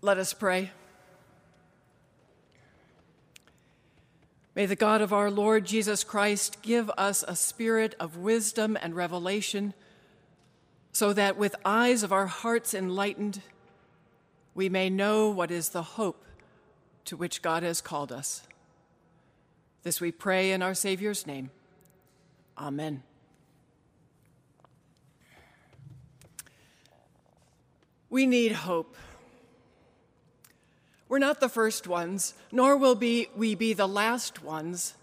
Let us pray. May the God of our Lord Jesus Christ give us a spirit of wisdom and revelation, so that with eyes of our hearts enlightened, we may know what is the hope to which God has called us. This we pray in our Savior's name. Amen. We need hope. We're not the first ones, nor will be, we be the last ones,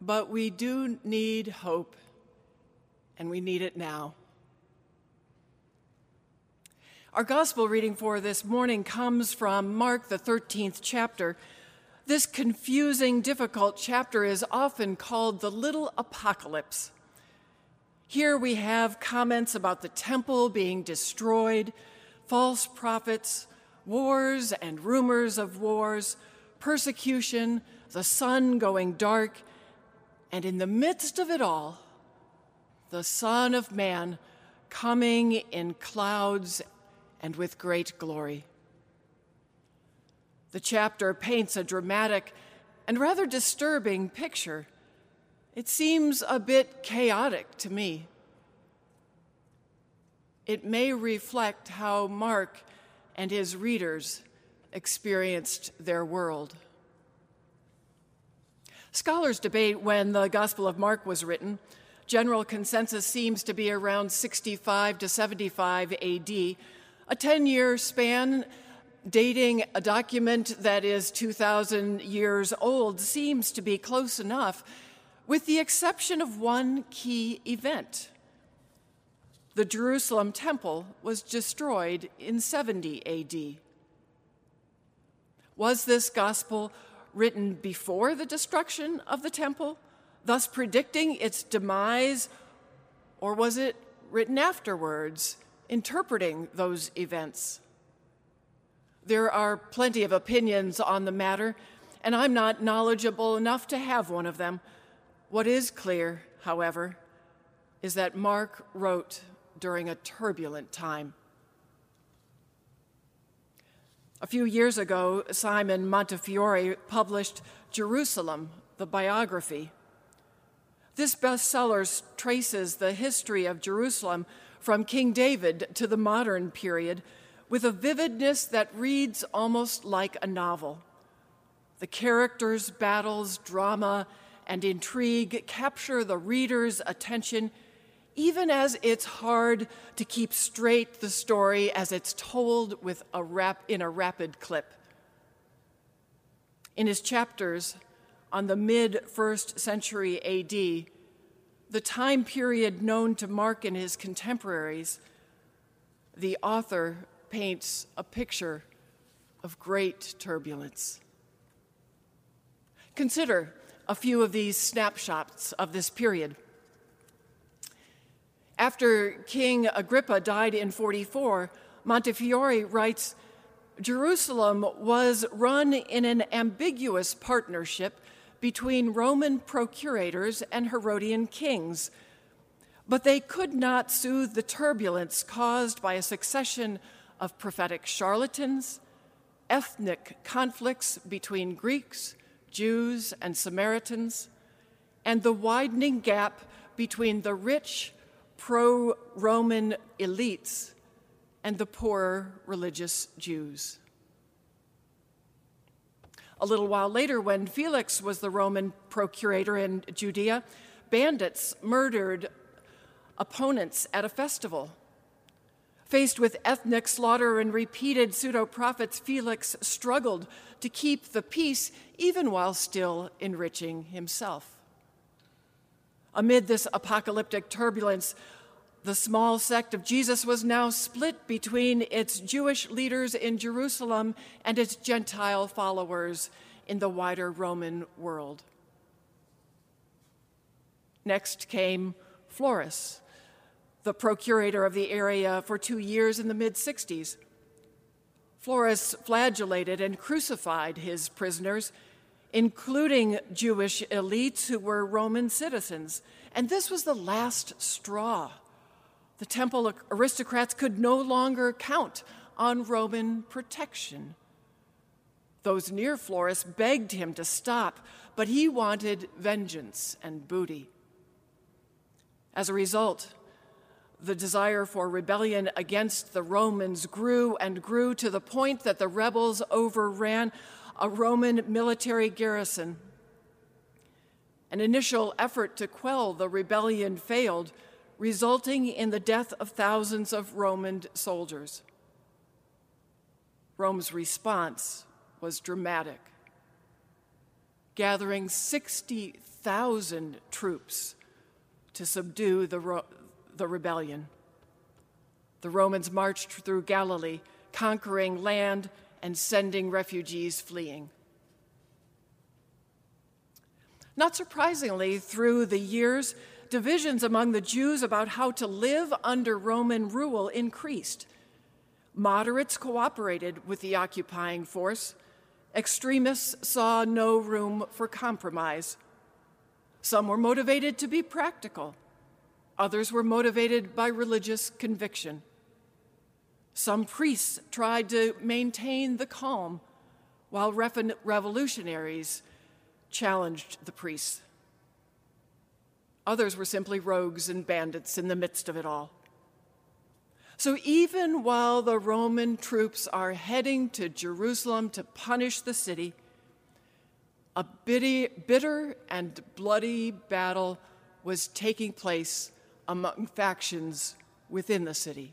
but we do need hope, and we need it now. Our gospel reading for this morning comes from Mark, the 13th chapter. This confusing, difficult chapter is often called the little apocalypse. Here we have comments about the temple being destroyed, false prophets, wars and rumors of wars, persecution, the sun going dark, and in the midst of it all, the Son of Man coming in clouds and with great glory. The chapter paints a dramatic and rather disturbing picture. It seems a bit chaotic to me. It may reflect how Mark and his readers experienced their world. Scholars debate when the Gospel of Mark was written. General consensus seems to be around 65 to 75 AD, a 10 year span dating a document that is 2,000 years old seems to be close enough, with the exception of one key event the Jerusalem temple was destroyed in 70 AD. Was this gospel written before the destruction of the temple, thus predicting its demise, or was it written afterwards, interpreting those events? There are plenty of opinions on the matter, and I'm not knowledgeable enough to have one of them. What is clear, however, is that Mark wrote during a turbulent time. A few years ago, Simon Montefiore published Jerusalem, the biography. This bestseller traces the history of Jerusalem from King David to the modern period with a vividness that reads almost like a novel. The characters, battles, drama, and intrigue capture the reader's attention even as it's hard to keep straight the story as it's told with a rap, in a rapid clip. In his chapters on the mid first century AD, the time period known to Mark and his contemporaries, the author paints a picture of great turbulence. Consider a few of these snapshots of this period. After King Agrippa died in 44, Montefiore writes Jerusalem was run in an ambiguous partnership between Roman procurators and Herodian kings, but they could not soothe the turbulence caused by a succession of prophetic charlatans, ethnic conflicts between Greeks, Jews, and Samaritans, and the widening gap between the rich pro Roman elites and the poorer religious Jews. A little while later, when Felix was the Roman procurator in Judea, bandits murdered opponents at a festival. Faced with ethnic slaughter and repeated pseudo prophets, Felix struggled to keep the peace even while still enriching himself. Amid this apocalyptic turbulence, the small sect of Jesus was now split between its Jewish leaders in Jerusalem and its Gentile followers in the wider Roman world. Next came Florus, the procurator of the area for two years in the mid 60s. Florus flagellated and crucified his prisoners including Jewish elites who were Roman citizens. And this was the last straw. The temple aristocrats could no longer count on Roman protection. Those near Florus begged him to stop, but he wanted vengeance and booty. As a result, the desire for rebellion against the Romans grew and grew to the point that the rebels overran a Roman military garrison. An initial effort to quell the rebellion failed, resulting in the death of thousands of Roman soldiers. Rome's response was dramatic, gathering 60,000 troops to subdue the, the rebellion. The Romans marched through Galilee, conquering land and sending refugees fleeing. Not surprisingly, through the years, divisions among the Jews about how to live under Roman rule increased. Moderates cooperated with the occupying force. Extremists saw no room for compromise. Some were motivated to be practical. Others were motivated by religious conviction. Some priests tried to maintain the calm, while revolutionaries challenged the priests. Others were simply rogues and bandits in the midst of it all. So even while the Roman troops are heading to Jerusalem to punish the city, a bitter and bloody battle was taking place among factions within the city.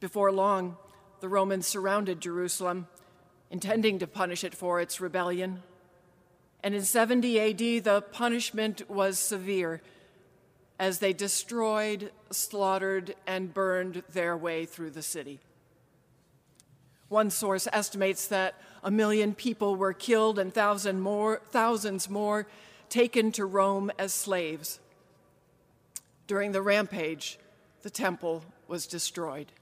Before long, the Romans surrounded Jerusalem, intending to punish it for its rebellion. And in 70 AD, the punishment was severe as they destroyed, slaughtered, and burned their way through the city. One source estimates that a million people were killed and thousand more, thousands more taken to Rome as slaves. During the rampage, the temple was destroyed.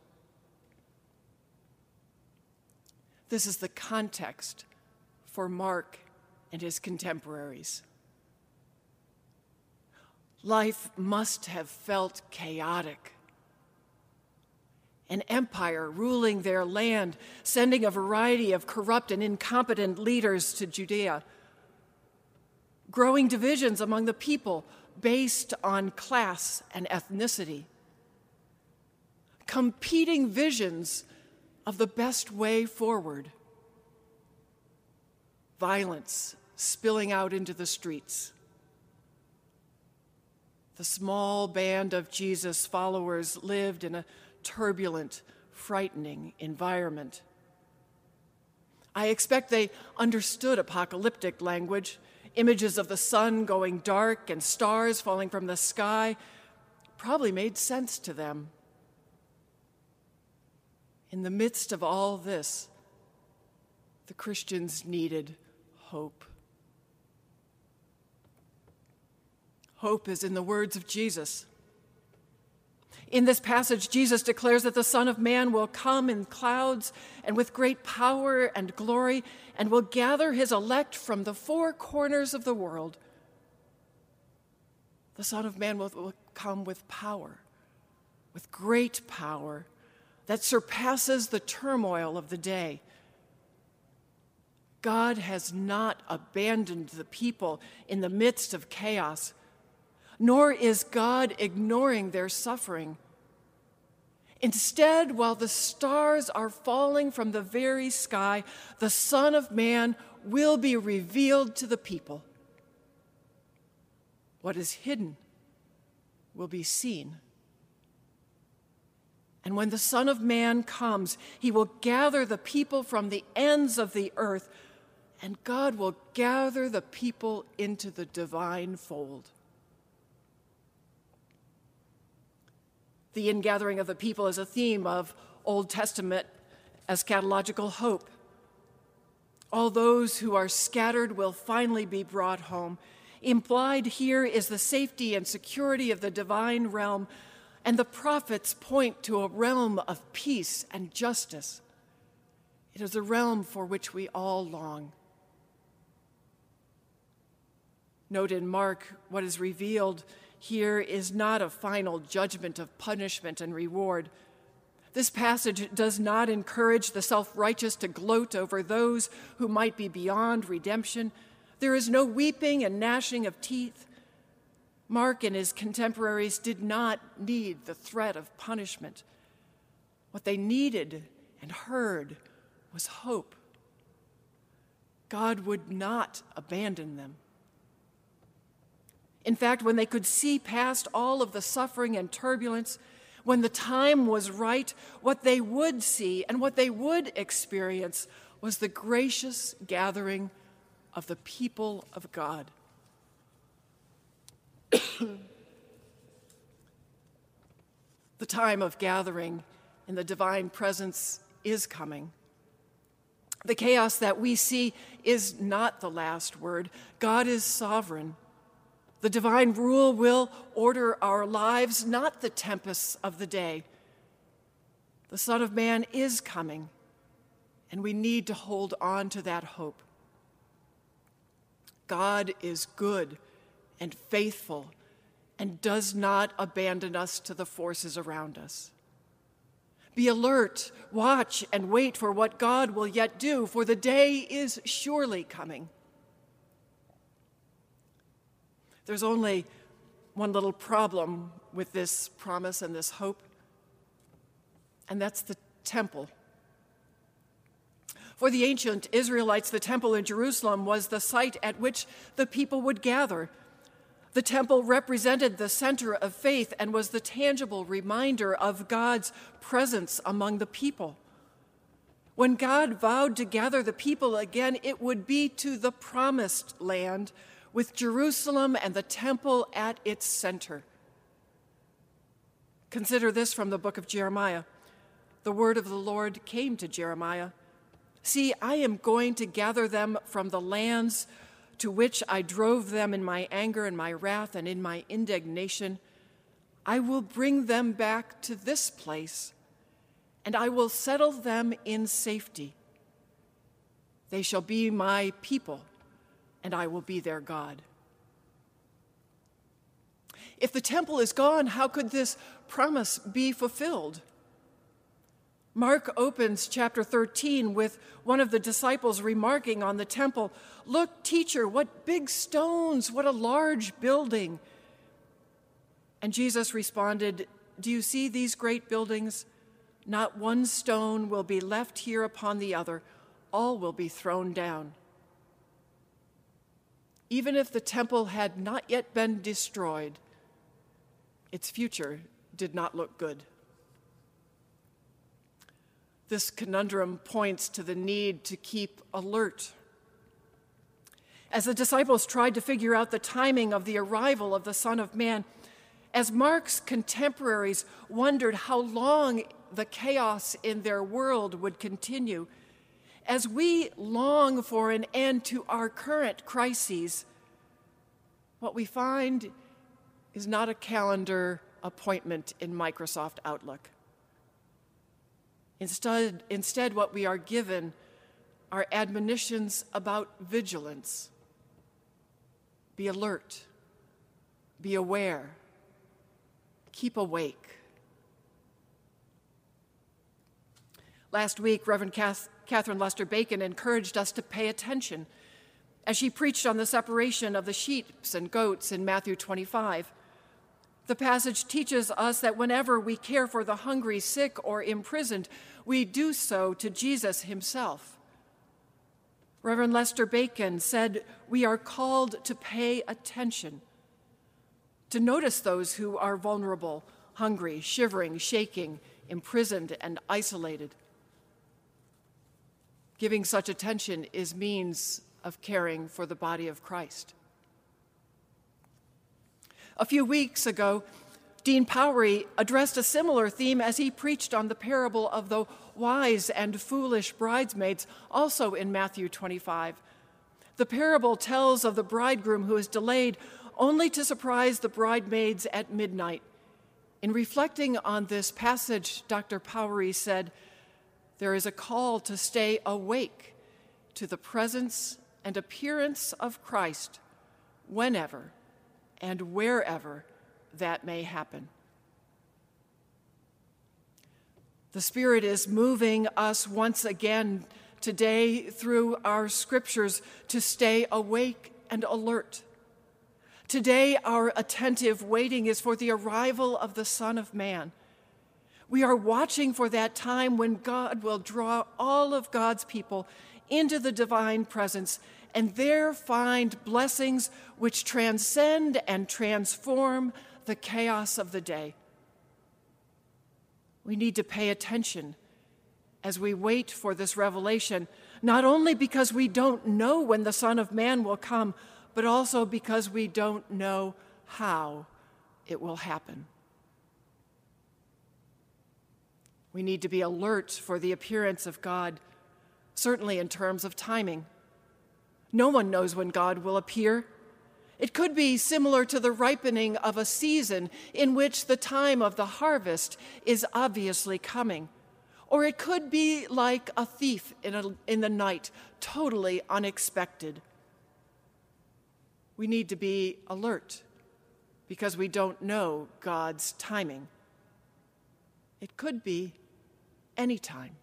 This is the context for Mark and his contemporaries. Life must have felt chaotic. An empire ruling their land, sending a variety of corrupt and incompetent leaders to Judea. Growing divisions among the people based on class and ethnicity. Competing visions of the best way forward. Violence spilling out into the streets the small band of Jesus followers lived in a turbulent, frightening environment. I expect they understood apocalyptic language, images of the sun going dark and stars falling from the sky probably made sense to them. In the midst of all this, the Christians needed hope. Hope is in the words of Jesus. In this passage, Jesus declares that the Son of Man will come in clouds and with great power and glory and will gather his elect from the four corners of the world. The Son of Man will, will come with power, with great power that surpasses the turmoil of the day. God has not abandoned the people in the midst of chaos nor is God ignoring their suffering. Instead, while the stars are falling from the very sky, the Son of Man will be revealed to the people. What is hidden will be seen. And when the Son of Man comes, he will gather the people from the ends of the earth, and God will gather the people into the divine fold. The ingathering of the people is a theme of Old Testament eschatological hope. All those who are scattered will finally be brought home. Implied here is the safety and security of the divine realm, and the prophets point to a realm of peace and justice. It is a realm for which we all long. Note in Mark what is revealed here is not a final judgment of punishment and reward, This passage does not encourage the self righteous to gloat over those who might be beyond redemption. There is no weeping and gnashing of teeth. Mark and his contemporaries did not need the threat of punishment. What they needed and heard was hope. God would not abandon them. In fact, when they could see past all of the suffering and turbulence, when the time was right, what they would see and what they would experience was the gracious gathering of the people of God. the time of gathering in the divine presence is coming. The chaos that we see is not the last word. God is sovereign. The divine rule will order our lives, not the tempests of the day. The Son of Man is coming, and we need to hold on to that hope. God is good and faithful and does not abandon us to the forces around us. Be alert, watch, and wait for what God will yet do, for the day is surely coming. There's only one little problem with this promise and this hope, and that's the temple. For the ancient Israelites, the temple in Jerusalem was the site at which the people would gather. The temple represented the center of faith and was the tangible reminder of God's presence among the people. When God vowed to gather the people again, it would be to the promised land with Jerusalem and the temple at its center. Consider this from the book of Jeremiah. The word of the Lord came to Jeremiah See, I am going to gather them from the lands to which I drove them in my anger and my wrath and in my indignation. I will bring them back to this place, and I will settle them in safety. They shall be my people and I will be their God. If the temple is gone, how could this promise be fulfilled? Mark opens chapter 13 with one of the disciples remarking on the temple Look, teacher, what big stones, what a large building. And Jesus responded, Do you see these great buildings? Not one stone will be left here upon the other, all will be thrown down even if the temple had not yet been destroyed, its future did not look good. This conundrum points to the need to keep alert. As the disciples tried to figure out the timing of the arrival of the Son of Man, as Mark's contemporaries wondered how long the chaos in their world would continue, as we long for an end to our current crises, what we find is not a calendar appointment in Microsoft Outlook. Instead, instead, what we are given are admonitions about vigilance. Be alert, be aware, keep awake. Last week, Reverend Kath- Catherine Lester Bacon encouraged us to pay attention as she preached on the separation of the sheep and goats in Matthew 25. The passage teaches us that whenever we care for the hungry, sick, or imprisoned, we do so to Jesus himself. Reverend Lester Bacon said, We are called to pay attention, to notice those who are vulnerable, hungry, shivering, shaking, imprisoned, and isolated. Giving such attention is means of caring for the body of Christ. A few weeks ago, Dean Powery addressed a similar theme as he preached on the parable of the wise and foolish bridesmaids, also in Matthew 25. The parable tells of the bridegroom who is delayed only to surprise the bridesmaids at midnight. In reflecting on this passage, Dr. Powery said, There is a call to stay awake to the presence and appearance of Christ whenever and wherever that may happen. The Spirit is moving us once again today through our scriptures to stay awake and alert. Today, our attentive waiting is for the arrival of the Son of Man. We are watching for that time when God will draw all of God's people into the divine presence and there find blessings which transcend and transform the chaos of the day. We need to pay attention as we wait for this revelation, not only because we don't know when the Son of Man will come, but also because we don't know how it will happen. We need to be alert for the appearance of God, certainly in terms of timing. No one knows when God will appear. It could be similar to the ripening of a season in which the time of the harvest is obviously coming. Or it could be like a thief in, a, in the night, totally unexpected. We need to be alert because we don't know God's timing. It could be anytime.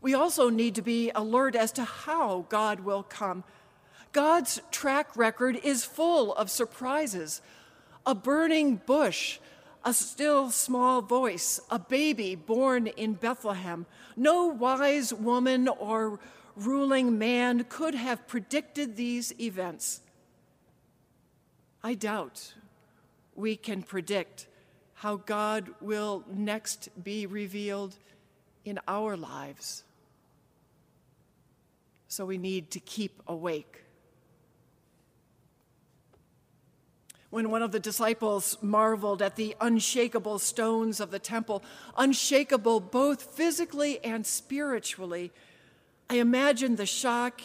We also need to be alert as to how God will come. God's track record is full of surprises a burning bush, a still small voice, a baby born in Bethlehem. No wise woman or ruling man could have predicted these events. I doubt we can predict how God will next be revealed in our lives. So we need to keep awake. When one of the disciples marveled at the unshakable stones of the temple, unshakable both physically and spiritually, I imagine the shock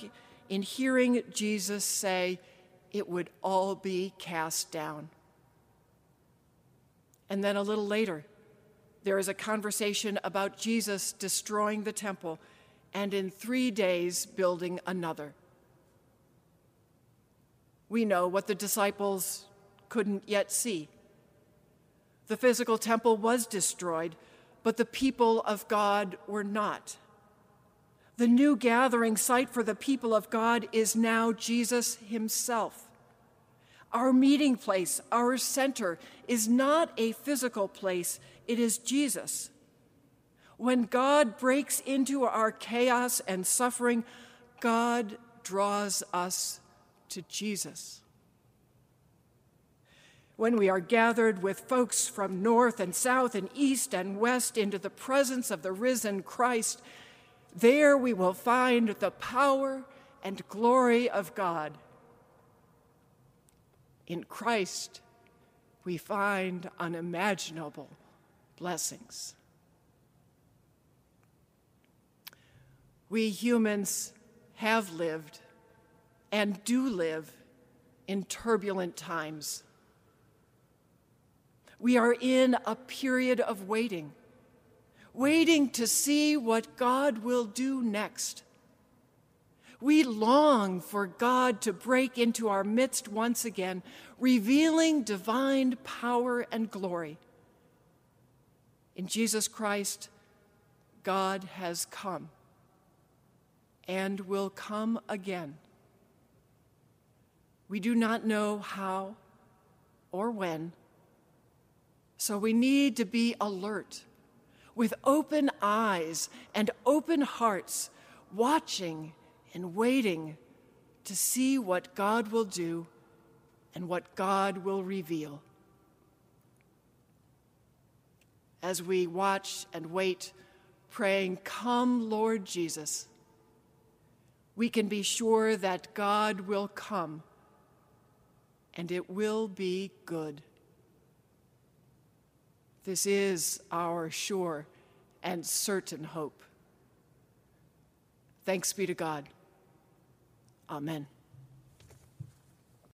in hearing Jesus say, It would all be cast down. And then a little later, there is a conversation about Jesus destroying the temple and in three days building another. We know what the disciples couldn't yet see. The physical temple was destroyed, but the people of God were not. The new gathering site for the people of God is now Jesus Himself. Our meeting place, our center, is not a physical place, it is Jesus. When God breaks into our chaos and suffering, God draws us to Jesus. When we are gathered with folks from north and south and east and west into the presence of the risen Christ, there we will find the power and glory of God. In Christ, we find unimaginable blessings. We humans have lived and do live in turbulent times. We are in a period of waiting, waiting to see what God will do next. We long for God to break into our midst once again, revealing divine power and glory. In Jesus Christ, God has come and will come again. We do not know how or when, so we need to be alert with open eyes and open hearts, watching and waiting to see what God will do and what God will reveal. As we watch and wait, praying, Come, Lord Jesus, we can be sure that God will come and it will be good. This is our sure and certain hope. Thanks be to God. Amen.